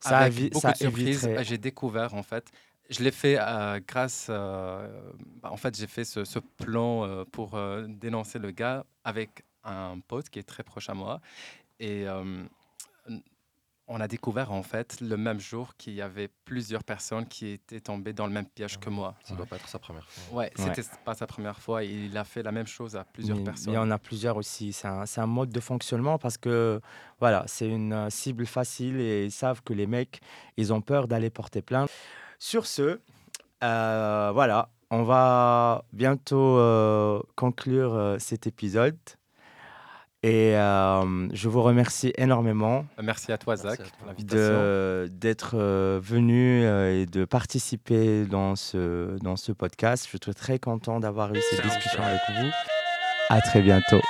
Ça, avec beaucoup ça de surprises, éviterait- j'ai découvert en fait. Je l'ai fait euh, grâce. euh, bah, en fait, j'ai fait ce, ce plan euh, pour euh, dénoncer le gars avec un pote qui est très proche à moi. Et euh, on a découvert en fait le même jour qu'il y avait plusieurs personnes qui étaient tombées dans le même piège que moi. Ça doit pas être sa première fois. Ouais, c'était pas sa première fois. Il a fait la même chose à plusieurs Mais- personnes. Il y en a plusieurs aussi. C'est un, mode de fonctionnement parce que voilà, c'est une euh, cible facile et ils savent que les mecs, ils ont peur d'aller porter plainte. Sur ce, euh, voilà, on va bientôt euh, conclure euh, cet épisode. Et euh, je vous remercie énormément Merci à toi, Merci Zach, à toi. pour l'invitation. de- d'être euh, venu euh, et de participer dans ce, dans ce podcast. Je suis très content d'avoir eu cette discussion avec vous. À très bientôt.